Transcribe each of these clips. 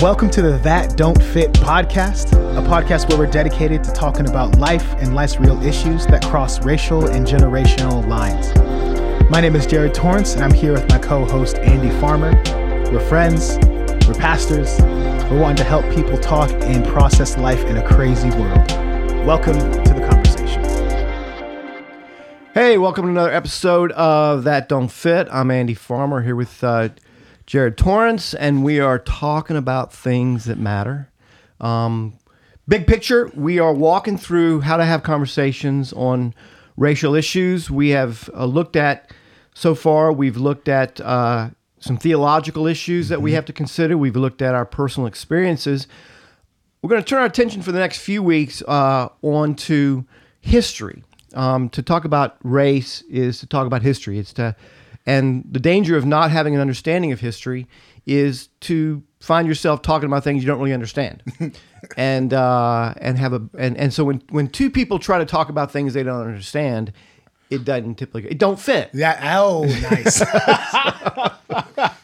Welcome to the That Don't Fit podcast, a podcast where we're dedicated to talking about life and life's real issues that cross racial and generational lines. My name is Jared Torrance, and I'm here with my co host, Andy Farmer. We're friends, we're pastors, we're wanting to help people talk and process life in a crazy world. Welcome to the conversation. Hey, welcome to another episode of That Don't Fit. I'm Andy Farmer here with uh, Jared Torrance, and we are talking about things that matter. Um, big picture, we are walking through how to have conversations on racial issues. We have uh, looked at, so far, we've looked at uh, some theological issues that we have to consider. We've looked at our personal experiences. We're going to turn our attention for the next few weeks uh, onto history. Um, to talk about race is to talk about history. It's to and the danger of not having an understanding of history is to find yourself talking about things you don't really understand, and uh, and have a and, and so when when two people try to talk about things they don't understand, it doesn't typically it don't fit. Yeah, oh, nice.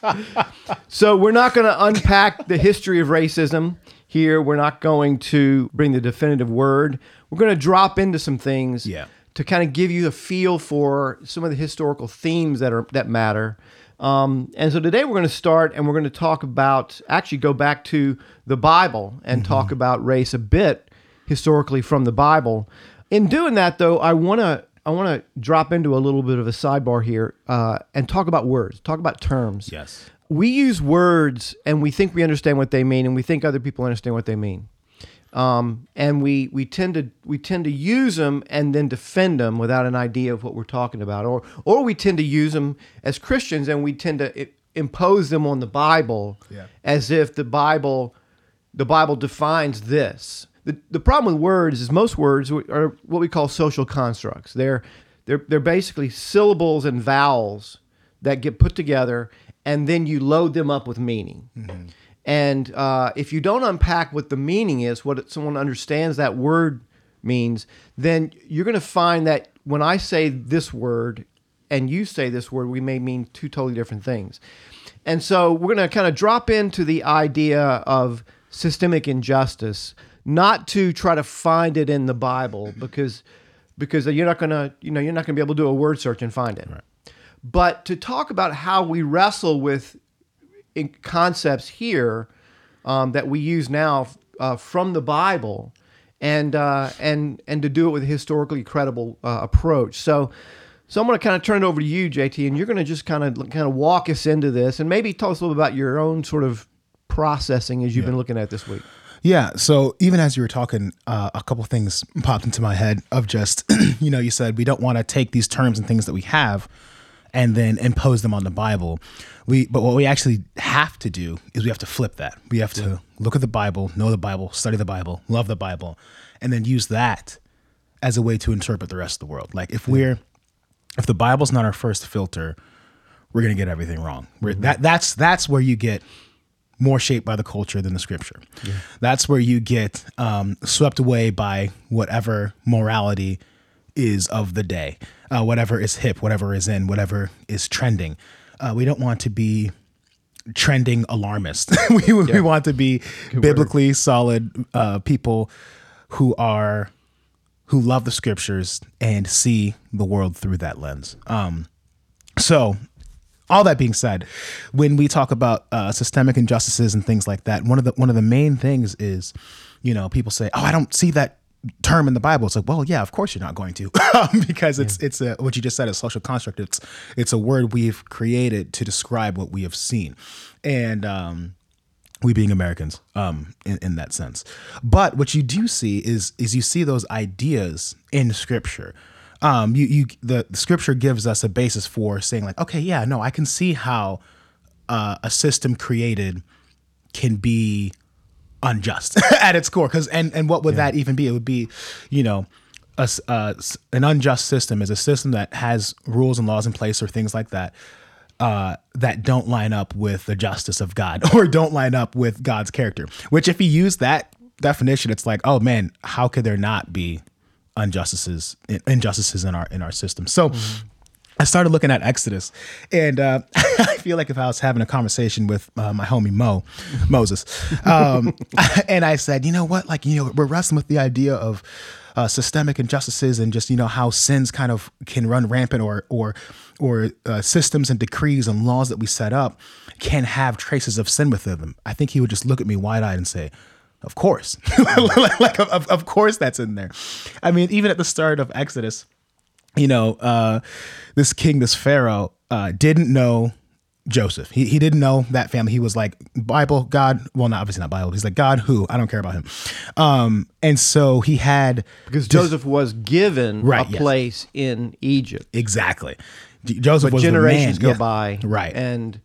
So we're not going to unpack the history of racism here. We're not going to bring the definitive word. We're going to drop into some things Yeah. To kind of give you a feel for some of the historical themes that are that matter. Um, and so today we're going to start and we're going to talk about actually go back to the Bible and talk about race a bit historically from the Bible. In doing that, though, I want to I want to drop into a little bit of a sidebar here uh, and talk about words, talk about terms yes. we use words and we think we understand what they mean and we think other people understand what they mean um, and we we tend to we tend to use them and then defend them without an idea of what we're talking about or or we tend to use them as Christians and we tend to impose them on the Bible Yeah. as if the Bible the Bible defines this. The, the problem with words is most words are what we call social constructs. They're, they're, they're basically syllables and vowels that get put together, and then you load them up with meaning. And uh, if you don't unpack what the meaning is, what someone understands that word means, then you're going to find that when I say this word and you say this word, we may mean two totally different things. And so we're going to kind of drop into the idea of systemic injustice, not to try to find it in the Bible because because you're not going to you know you're not going to be able to do a word search and find it. But to talk about how we wrestle with concepts here um, that we use now uh, from the Bible, and uh, and and to do it with a historically credible uh, approach. So, so I'm going to kind of turn it over to you, JT, and you're going to just kind of kind of walk us into this, and maybe tell us a little about your own sort of processing as you've been looking at this week. Yeah. So even as you were talking, uh, a couple things popped into my head of just, you know, you said we don't want to take these terms and things that we have and then impose them on the Bible. We, but what we actually have to do is we have to flip that. We have to look at the Bible, know the Bible, study the Bible, love the Bible, and then use that as a way to interpret the rest of the world. Like if we're, if the Bible's not our first filter, we're gonna get everything wrong. We're, That that's that's where you get more shaped by the culture than the scripture. That's where you get um, swept away by whatever morality is of the day, uh, whatever is hip, whatever is in, whatever is trending. Uh, we don't want to be trending alarmists. we, we want to be biblically solid uh, people who are who love the scriptures and see the world through that lens. Um, so, all that being said, when we talk about uh, systemic injustices and things like that, one of the one of the main things is, you know, people say, "Oh, I don't see that term in the Bible." It's like, well, yeah, of course you're not going to, because it's it's a, what you just said, a social construct. It's it's a word we've created to describe what we have seen, and um, we being Americans, um, in, in that sense. But what you do see is is you see those ideas in Scripture. Um, you you the, the Scripture gives us a basis for saying like, okay, yeah, no, I can see how uh, a system created can be unjust at its core. Because and and what would that even be? It would be, you know. A, uh, an unjust system is a system that has rules and laws in place or things like that uh, that don't line up with the justice of God or don't line up with God's character. Which, if you use that definition, it's like, oh man, how could there not be injustices injustices in our in our system? So. I started looking at Exodus, and uh, I feel like if I was having a conversation with uh, my homie Mo, Moses, um, and I said, you know what, like you know, we're wrestling with the idea of uh, systemic injustices and just you know how sins kind of can run rampant, or or or uh, systems and decrees and laws that we set up can have traces of sin within them. I think he would just look at me wide eyed and say. Of course, like of, of course that's in there. I mean, even at the start of Exodus, you know, uh, this king, this pharaoh, uh, didn't know Joseph. He, he didn't know that family. He was like Bible, God. Well, not obviously not Bible. He's like God, who I don't care about him. Um, and so he had because Joseph was given Right, a yes. place in Egypt. exactly. Joseph But was generations go Yeah. by, right? and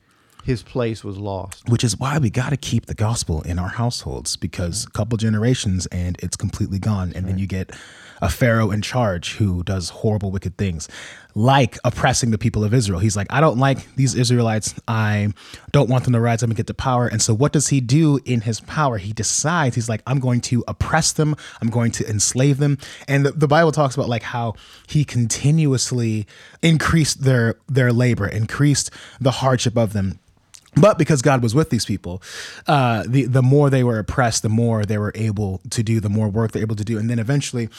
his place was lost. which is why we got to keep the gospel in our households because a couple generations and it's completely gone and then you get a pharaoh in charge who does horrible wicked things like oppressing the people of israel. He's like i don't like these israelites. I don't want them to rise up and get to power. And so what does he do in his power? He decides he's like i'm going to oppress them. I'm going to enslave them. And the, the bible talks about like how he continuously increased their their labor increased the hardship of them but because God was with these people, uh, the the more they were oppressed, the more they were able to do, the more work they're able to do, and then eventually,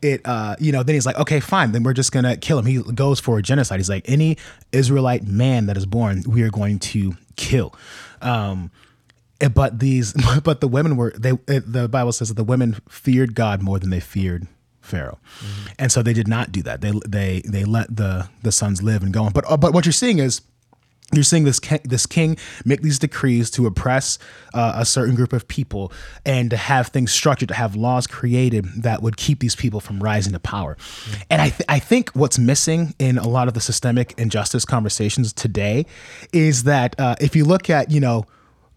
it uh, you know then he's like, okay, fine, then we're just gonna kill him. He goes for a genocide. He's like, any Israelite man that is born, we are going to kill. Um, eh, but these, but the women were they. It, the Bible says that the women feared God more than they feared Pharaoh, and so they did not do that. They they they let the the sons live and go on. But uh, but what you're seeing is you're seeing this ki- this king make these decrees to oppress uh, a certain group of people and to have things structured to have laws created that would keep these people from rising to power. And I, th- I think what's missing in a lot of the systemic injustice conversations today is that uh, if you look at you know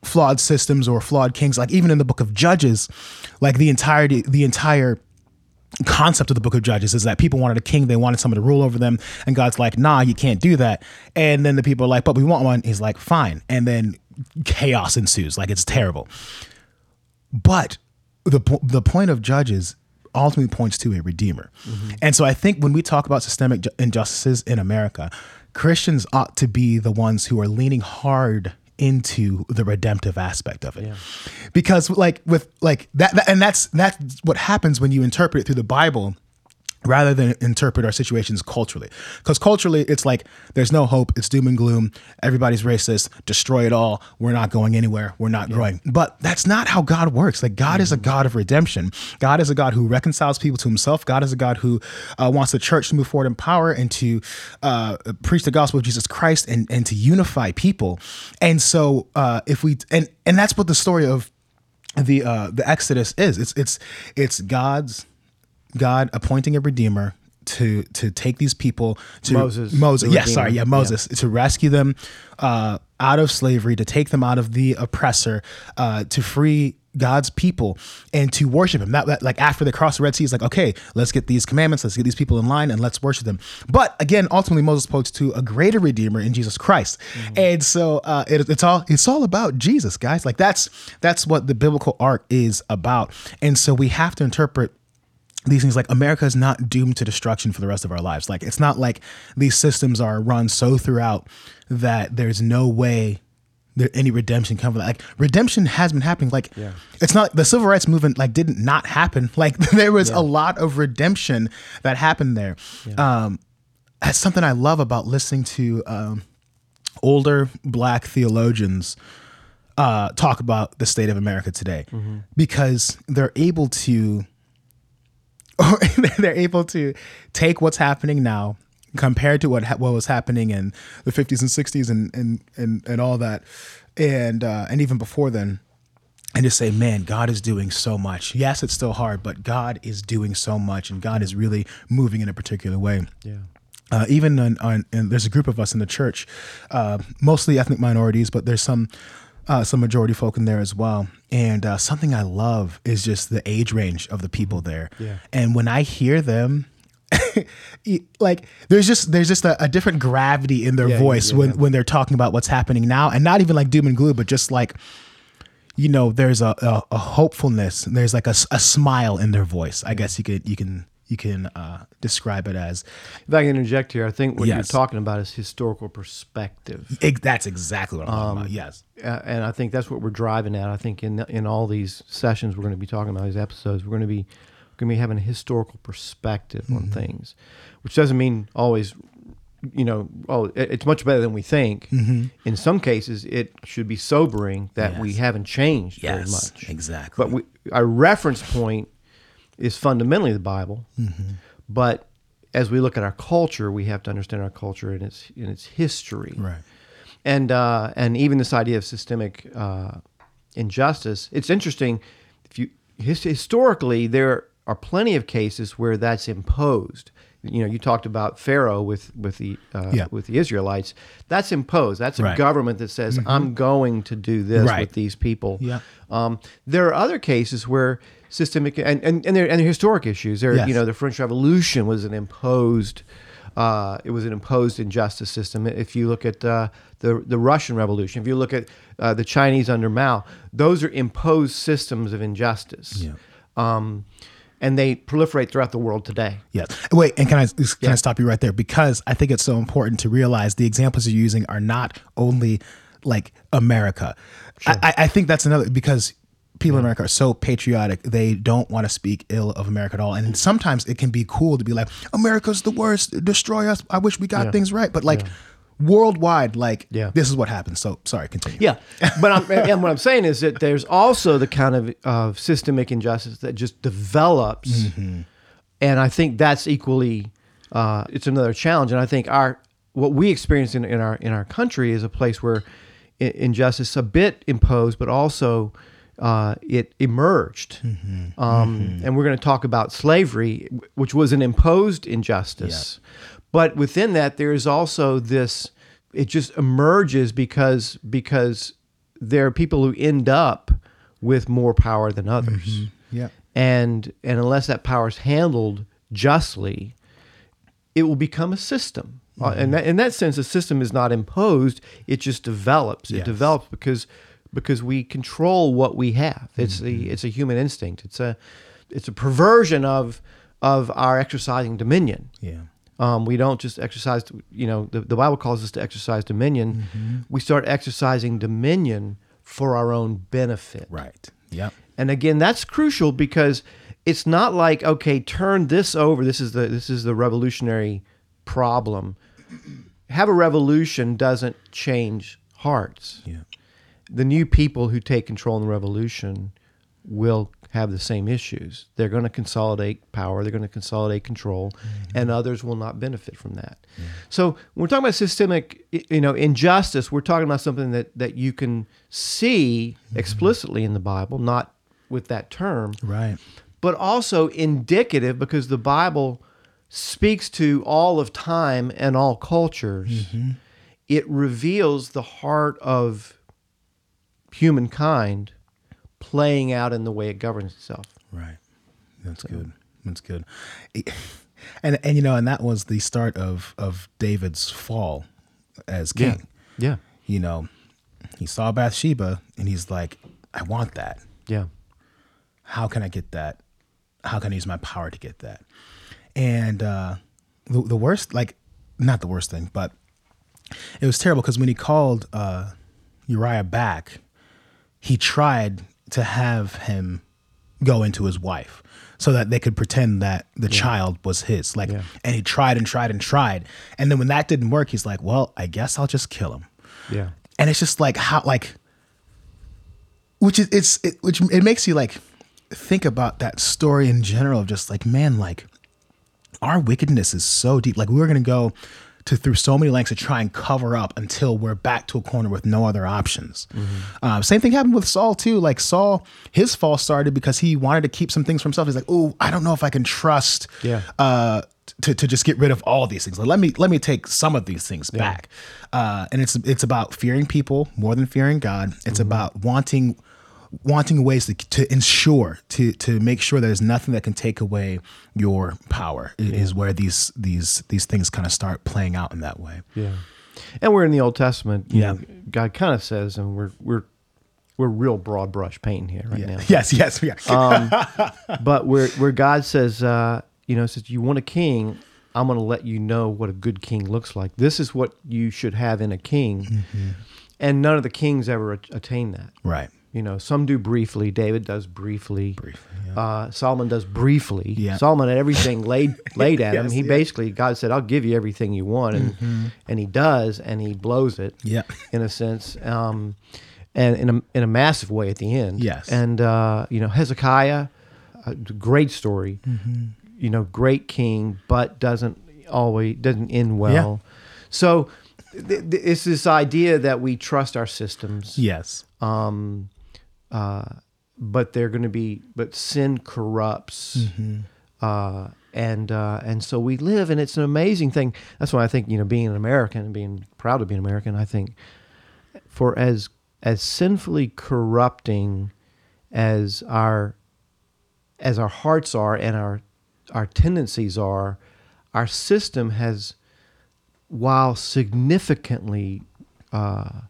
flawed systems or flawed kings like even in the book of judges like the entirety the entire concept of the book of judges is that people wanted a king they wanted someone to rule over them and god's like nah you can't do that. And then the people are like but we want one. He's like fine. And then chaos ensues. Like it's terrible. But the the point of judges ultimately points to a redeemer. Mm-hmm. And so i think when we talk about systemic injustices in america christians ought to be the ones who are leaning hard into the redemptive aspect of it. Because like with like that, that and that's that's what happens when you interpret it through the bible rather than interpret our situations culturally. Because culturally, it's like there's no hope, it's doom and gloom, everybody's racist, destroy it all, we're not going anywhere, we're not growing. But that's not how God works. Like, God is a God of redemption. God is a God who reconciles people to himself. God is a God who uh, wants the church to move forward in power and to uh, preach the gospel of Jesus Christ and, and to unify people. And so, uh, if we, and, and that's what the story of the uh the exodus is it's it's it's god's god appointing a redeemer to to take these people to Moses, moses yes sorry yeah moses to rescue them uh out of slavery to take them out of the oppressor uh to free God's people and to worship him. That, that like after they cross the Red Sea, it's like, okay, let's get these commandments, let's get these people in line and let's worship them. But again, ultimately Moses points to a greater redeemer in Jesus Christ. And so uh it, it's all it's all about Jesus, guys. Like that's that's what the biblical arc is about. And so we have to interpret these things like America is not doomed to destruction for the rest of our lives. Like it's not like these systems are run so throughout that there's no way there any redemption come from that. Like redemption has been happening. Like it's not the civil rights movement like didn't not happen. Like there was a lot of redemption that happened there. Um that's something I love about listening to um older black theologians uh, talk about the state of America today because they're able to they're able to take what's happening now compared to what ha- what was happening in the 50s and 60s and and and, and all that and uh, and even before then and just say man God is doing so much yes it's still hard but God is doing so much and God is really moving in a particular way Yeah. uh, even on, on and there's a group of us in the church, uh, mostly ethnic minorities, but there's some uh, some majority folk in there as well. And uh, something I love is just the age range of the people there. Yeah. And when I hear them, like there's just there's just a, a different gravity in their Yeah, voice yeah, when when they're talking about what's happening now, and not even like doom and gloom, but just like you know, there's a, a, a hopefulness. There's like a smile in their voice. I guess you could you can you can uh, describe it as. If I can interject here, I think what Yes. you're talking about is historical perspective. Ex- that's exactly what I'm talking about. Yes. uh, and I think that's what we're driving at. I think in in all these sessions we're going to be talking about these episodes, we're going to be going to be having a historical perspective on things, which doesn't mean always, you know, oh, it's much better than we think. In some cases, it should be sobering that we haven't changed very much. Exactly. But we, our reference point is fundamentally the Bible. Mm-hmm. But as we look at our culture, we have to understand our culture and its in its history right. and uh, and even this idea of systemic uh, injustice. It's interesting. If you his, historically, there are plenty of cases where that's imposed. You know, you talked about Pharaoh with with the uh, Yeah. with the Israelites. That's imposed. That's a Right. government that says, "I'm going to do this Right. with these people." Yeah. Um, there are other cases where systemic and and and there and historic issues. There, Yes. you know, the French Revolution was an imposed. Uh, it was an imposed injustice system. If you look at uh, the the Russian Revolution, if you look at uh, the Chinese under Mao, those are imposed systems of injustice. Yeah. Um, and they proliferate throughout the world today. Yes. Wait, and can I can Yeah. I stop you right there because I think it's so important to realize the examples you're using are not only like America. I, I- I think that's another because people in America are so patriotic they don't want to speak ill of America at all, and sometimes it can be cool to be like America's the worst, destroy us. I wish we got Yeah. things right, but like worldwide, like Yeah. this is what happens. So sorry, continue. Yeah, but I'm, and what I'm saying is that there's also the kind of of systemic injustice that just develops, and I think that's equally uh, it's another challenge. And I think our what we experience in, in our in our country is a place where injustice a bit imposed, but also uh, it emerged. Um, And we're going to talk about slavery, which was an imposed injustice. But within that, there is also this. It just emerges because because there are people who end up with more power than others, Yeah. and and unless that power is handled justly, it will become a system. Uh, and that, in that sense, a system is not imposed; it just develops. It develops because because we control what we have. It's the it's a human instinct. It's a it's a perversion of of our exercising dominion. Yeah. Um, we don't just exercise, you know, the, the Bible calls us to exercise dominion. We start exercising dominion for our own benefit. Right. Yep. And again, that's crucial because it's not like, okay, turn this over. This is the this is the revolutionary problem. Have a revolution doesn't change hearts. Yeah. The new people who take control in the revolution will have the same issues. They're going to consolidate power, they're going to consolidate control, mm-hmm. and others will not benefit from that. So when we're talking about systemic, you know, injustice, we're talking about something that that you can see mm-hmm. explicitly in the Bible, not with that term, Right. but also indicative because the Bible speaks to all of time and all cultures. Mm-hmm. It reveals the heart of humankind playing out in the way it governs itself. Right. That's good. That's good. And and you know, and that was the start of of David's fall as king. Yeah. You know, he saw Bathsheba and he's like, I want that. Yeah. How can I get that? How can I use my power to get that? And uh the, the worst like not the worst thing, but it was terrible because when he called uh Uriah back, he tried to have him go into his wife so that they could pretend that the child was his. Like Yeah. and he tried and tried and tried. And then when that didn't work he's like well i guess i'll just kill him. Yeah. and it's just like how like which is it's it, which it makes you like think about that story in general of just like man like our wickedness is so deep. Like we were going to go to through so many lengths to try and cover up until we're back to a corner with no other options uh, same thing happened with saul too like saul his fall started because he wanted to keep some things for himself he's like oh i don't know if i can trust Yeah. uh, to, to just get rid of all these things. Like, let me let me take some of these things back. Uh, and it's it's about fearing people more than fearing God. It's Mm-hmm. about wanting wanting ways to, to ensure to to make sure there's nothing that can take away your power. i- Is where these these these things kind of start playing out in that way. Yeah. And we're in the Old Testament. Yeah. know, God kind of says, and we're we're we're real broad brush painting here right Yeah. now. Yes. Yes. Yeah. Um, but where where God says, uh, you know, says you want a king. I'm going to let you know what a good king looks like. This is what you should have in a king. Mm-hmm. And none of the kings ever at- attain that. Right. You know, some do briefly. David does briefly. Briefly, yeah. Uh, Solomon does briefly. Yeah. Solomon had everything laid laid at him. He yeah. Mm-hmm. basically God said, "I'll give you everything you want," and and he does, and he blows it. Yeah. in a sense, um, and in a in a massive way at the end. Yes. and uh, you know Hezekiah, a great story. Mm-hmm. You know, great king, but doesn't always doesn't end well. So. Th- th- it's this idea that we trust our systems Yes. um, uh, but they're going to be but sin corrupts Mm-hmm. uh, and uh, and so we live and it's an amazing thing that's why i think you know being an american and being proud to be an american i think for as as sinfully corrupting as our as our hearts are and our our tendencies are our system has while significantly uh,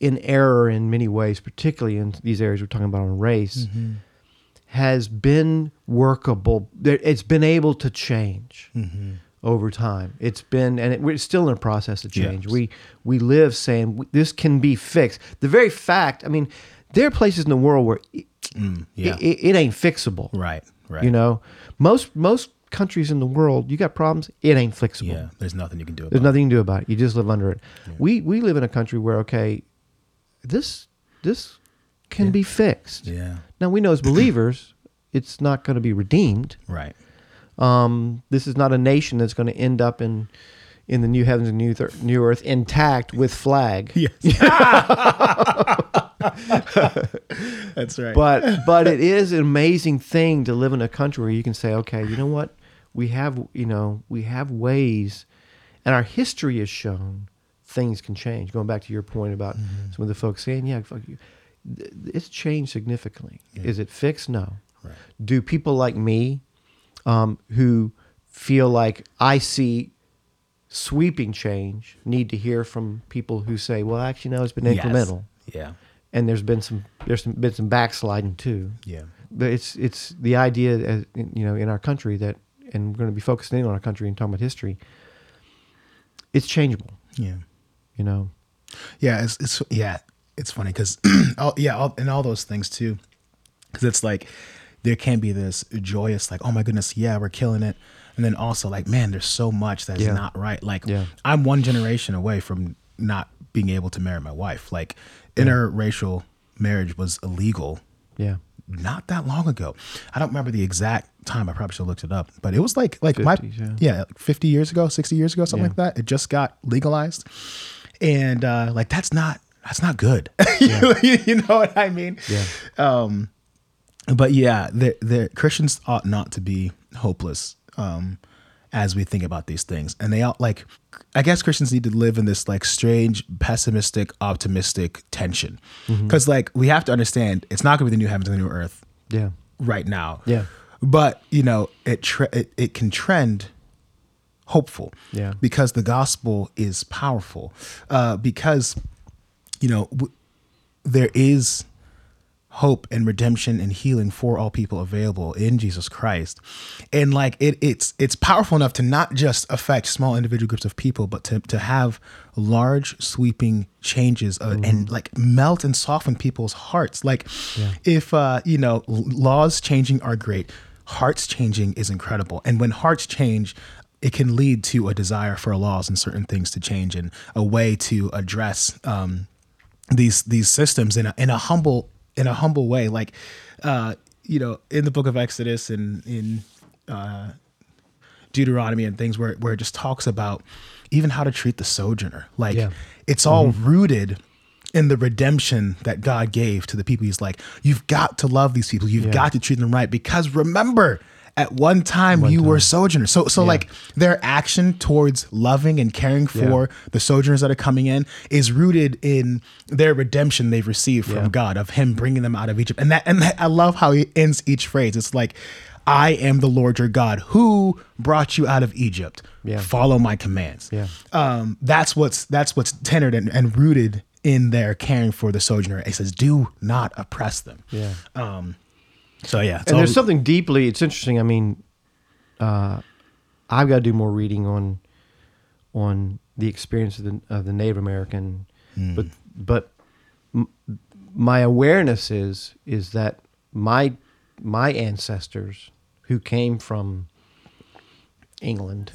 in error in many ways, particularly in these areas we're talking about on race, has been workable. It's been able to change over time. It's been, and it, we're still in a process of change. Yes. We we live saying this can be fixed. The very fact, I mean, there are places in the world where it, Mm, yeah. it, it ain't fixable. right. Right. You know, most most countries in the world, you got problems, it ain't fixable. Yeah. There's nothing you can do about There's nothing you can do about it. You just live under it. We we live in a country where okay, this this can be fixed. Yeah. Now we know as believers, it's not going to be redeemed. Right. Um, this is not a nation that's going to end up in in the new heavens and new, new earth intact with flag. Yes. That's right. But but it is an amazing thing to live in a country where you can say, okay, you know what, we have you know we have ways, and our history has shown things can change. Going back to your point about some of the folks saying, yeah, fuck you, it's changed significantly. Is it fixed? No. Right. Do people like me, um, who feel like I see sweeping change, need to hear from people who say, well, actually, no, it's been Yes. incremental Yeah. and there's been some there's some, been some backsliding too. Yeah. But it's it's the idea as you know in our country that and we're going to be focusing in on our country and talking about history. It's changeable, Yeah. You know. Yeah, it's, it's yeah, it's funny because oh, yeah, all, and all those things too, because it's like there can be this joyous like, oh my goodness, yeah, we're killing it, and then also like, man, there's so much that's Yeah. not right. Like, Yeah. I'm one generation away from not being able to marry my wife. Like, interracial marriage was illegal Yeah, not that long ago. I don't remember the exact time. I probably should have looked it up, but it was like like my 50s, yeah, like 50 years ago, 60 years ago, something Yeah. like that. It just got legalized, and uh, like that's not that's not good. you know what I mean? Yeah. Um, but yeah, the the Christians ought not to be hopeless. Um, as we think about these things, and they all like, I guess Christians need to live in this like strange, pessimistic, optimistic tension, Mm-hmm. because like we have to understand it's not going to be the new heavens and the new earth yeah, right now. Yeah. But you know, it tre- it, it can trend hopeful. Yeah. Because the gospel is powerful. Uh, because you know w- there is hope and redemption and healing for all people available in Jesus Christ. And like it it's it's powerful enough to not just affect small individual groups of people but to to have large sweeping changes uh, and like melt and soften people's hearts. Like if uh you know laws changing are great, hearts changing is incredible. And when hearts change it can lead to a desire for laws and certain things to change and a way to address um, these these systems in a in a humble in a humble way. Like uh you know in the book of exodus and in uh deuteronomy and things where where it just talks about even how to treat the sojourner. Like Yeah. it's all rooted in the redemption that god gave to the people. He's like you've got to love these people. You've Yeah. got to treat them right because remember at one time you were sojourners so so like their action towards loving and caring for the sojourners that are coming in is rooted in their redemption they've received from Yeah. God of him bringing them out of Egypt. And that and that, I love how he ends each phrase. It's like I am the Lord your God who brought you out of Egypt. Yeah. Follow my commands. Yeah. Um that's what's that's what's tenured and, and rooted in their caring for the sojourner. It says do not oppress them. yeah. Um so yeah, and all- there's something deeply it's interesting i mean uh, I've got to do more reading on on the experience of the of the Native American, but but m- my awareness is is that my my ancestors who came from England,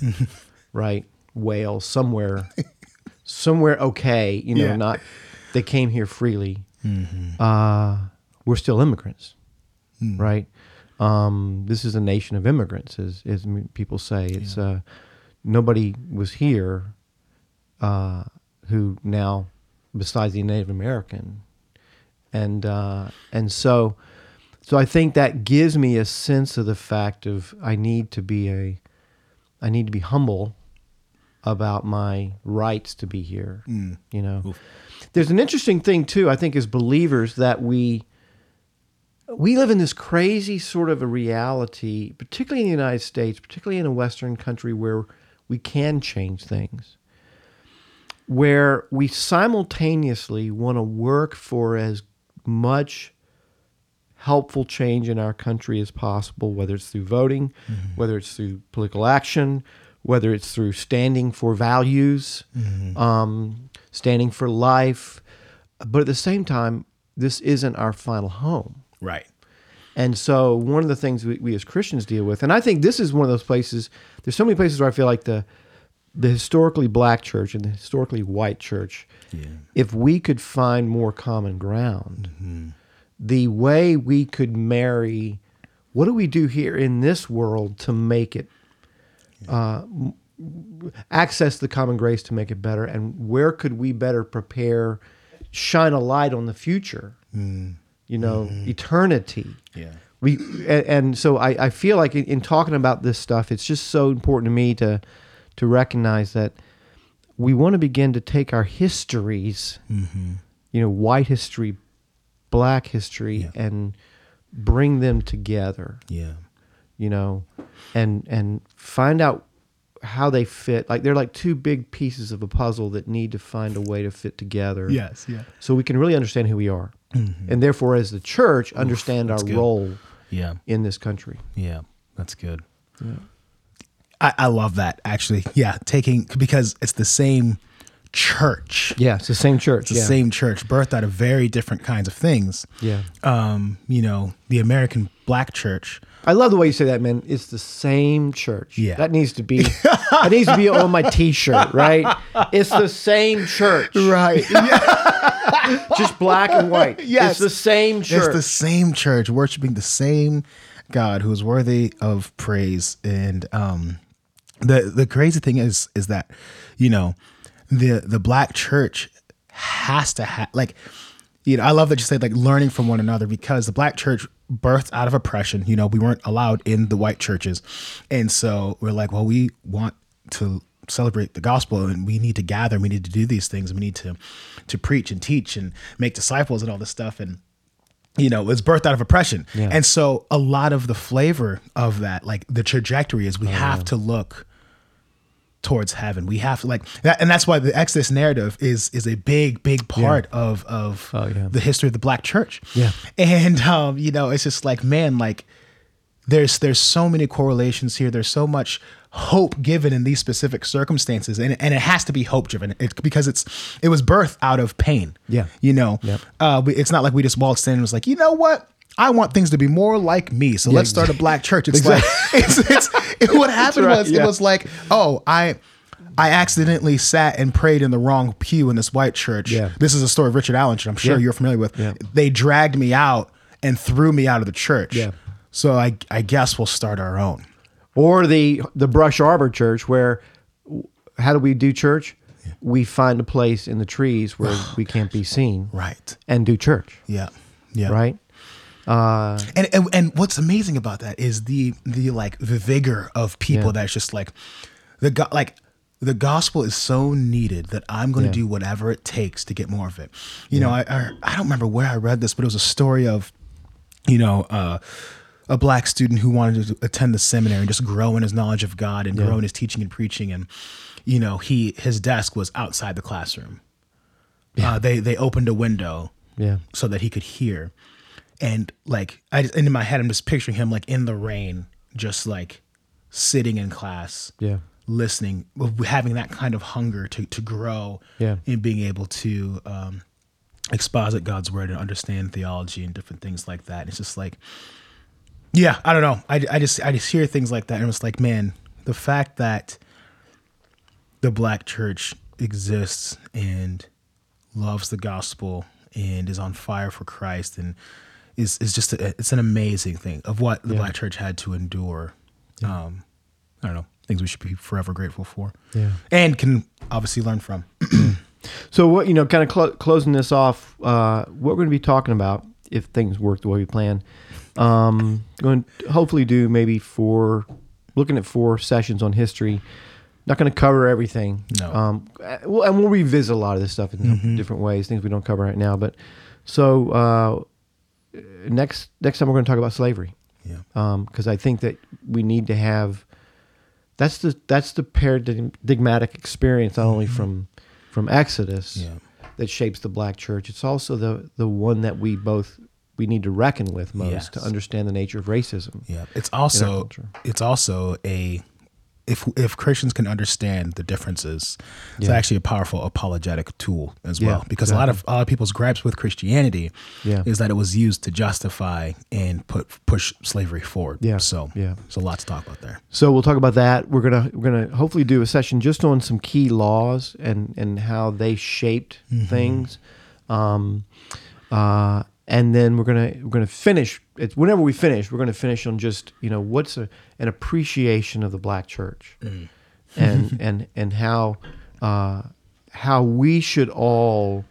right, Wales, somewhere, somewhere okay, you know, Yeah. not they came here freely. Uh, we're still immigrants, right? Um, this is a nation of immigrants, as as people say. It's uh, nobody was here uh, who now, besides the Native American, and uh, and so, so I think that gives me a sense of the fact of I need to be a, I need to be humble about my rights to be here. You know, there's an interesting thing too. I think as believers that we we live in this crazy sort of a reality, particularly in the United States, particularly in a Western country where we can change things, where we simultaneously want to work for as much helpful change in our country as possible, whether it's through voting, whether it's through political action, whether it's through standing for values, um, standing for life. But at the same time, this isn't our final home. Right. And so one of the things we, we as Christians deal with, and I think this is one of those places, there's so many places where I feel like the the historically black church and the historically white church, Yeah. if we could find more common ground, the way we could marry what do we do here in this world to make it uh, access the common grace to make it better and where could we better prepare shine a light on the future you know mm-hmm. eternity Yeah. we and, and so I, I feel like in, in talking about this stuff it's just so important to me to to recognize that we want to begin to take our histories mm-hmm. you know white history black history Yeah. and bring them together Yeah. you know and and find out how they fit like they're like two big pieces of a puzzle that need to find a way to fit together Yes. Yeah. so we can really understand who we are and therefore as the church understand our good. role Yeah. in this country Yeah, that's good. I, I love that actually. Yeah, taking because it's the same church. yeah it's the same church It's the yeah. same church, birthed out of very different kinds of things. yeah Um, you know, the American black church. i love the way you say that man it's the same church Yeah. that needs to be that needs to be on my t-shirt right it's the same church Right. just black and white Yes. it's the same church It's the same church worshiping the same God who is worthy of praise. And um, the the crazy thing is is that you know the the black church has to have like you know I love that you said like learning from one another because the black church birthed out of oppression. You know we weren't allowed in the white churches, and so we're like, well, we want to celebrate the gospel and we need to gather and we need to do these things we need to to preach and teach and make disciples and all this stuff and you know, it's birthed out of oppression. Yeah. And so a lot of the flavor of that, like the trajectory is we Oh, have to look towards heaven. We have to like that, and that's why the Exodus narrative is is a big, big part of of Oh, yeah. the history of the black church. Yeah. And um, you know, it's just like, man, like there's there's so many correlations here. There's so much hope given in these specific circumstances, and and it has to be hope driven. It, because it's it was birthed out of pain. Yeah. you know, Yep. uh, it's not like we just waltzed in and was like, you know what. I want things to be more like me, so let's start a black church. It's like it's, it's it, what happened right, was yeah. it was like, oh, I I accidentally sat and prayed in the wrong pew in this white church. Yeah. This is a story of Richard Allen, I'm sure Yeah. you're familiar with. Yeah. They dragged me out and threw me out of the church. Yeah. So I I guess we'll start our own. Or the the Brush Arbor Church, where how do we do church? We find a place in the trees where we can't be seen Right. and do church, Yeah. Yeah. right? Uh, And, and and what's amazing about that is the the like the vigor of people Yeah. that's just like the go- like the gospel is so needed that I'm going to Yeah. do whatever it takes to get more of it. You know, I, I I don't remember where I read this, but it was a story of you know uh, a black student who wanted to attend the seminary and just grow in his knowledge of God and grow in his teaching and preaching, and you know he his desk was outside the classroom. Uh, they they opened a window yeah, so that he could hear. And like I and in my head, I'm just picturing him like in the rain, just like sitting in class, Yeah. listening, having that kind of hunger to to grow, Yeah. and being able to um, exposit God's word and understand theology and different things like that. And It's just like, yeah, I don't know. I, I just I just hear things like that, and it's like, man, the fact that the black church exists and loves the gospel and is on fire for Christ and is is just a, it's an amazing thing of what the black church had to endure. Um, I don't know things we should be forever grateful for. Yeah. and can obviously learn from. So what you know, kind of clo- closing this off, uh, what we're going to be talking about if things work the way we plan. Um, going to hopefully do maybe four, looking at four sessions on history. Not going to cover everything. No. Um, well, and we'll revisit a lot of this stuff in different ways, things we don't cover right now. But so uh, next next time we're going to talk about slavery Yeah, because I think that we need to have that's the that's the paradigmatic experience not only from from Exodus Yeah. that shapes the black church. It's also the the one that we both we need to reckon with most Yes. to understand the nature of racism. yeah. It's also it's also a if if Christians can understand the differences, it's Yeah. actually a powerful apologetic tool as Yeah, well. Because a lot of a lot of people's gripes with Christianity Yeah. is that it was used to justify and put push slavery forward. Yeah, So yeah. there's a lot to talk about there. So we'll talk about that. We're gonna we're gonna hopefully do a session just on some key laws and and how they shaped things, um, uh, and then we're gonna we're gonna finish. It's whenever we finish, we're gonna finish on just you know what's a, an appreciation of the Black Church, and and and how uh, how we should all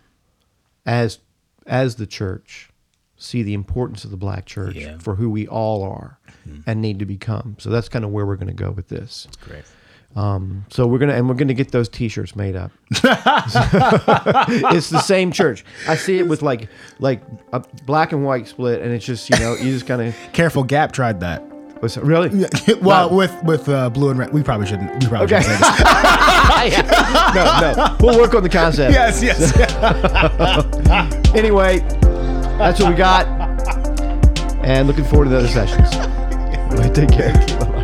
as as the church see the importance of the black church Yeah. for who we all are and need to become. So that's kind of where we're going to go with this. That's great. Um, so we're gonna and we're gonna get those T-shirts made up. it's the same church. I see it with like like a black and white split, and it's just you know you just kind of Careful, Gap tried that. was really well, with with uh, blue and red, we probably shouldn't. We probably Okay. shouldn't say this. no no. We'll work on the concept. yes, yes. Anyway, that's what we got, and looking forward to the other sessions. Take care.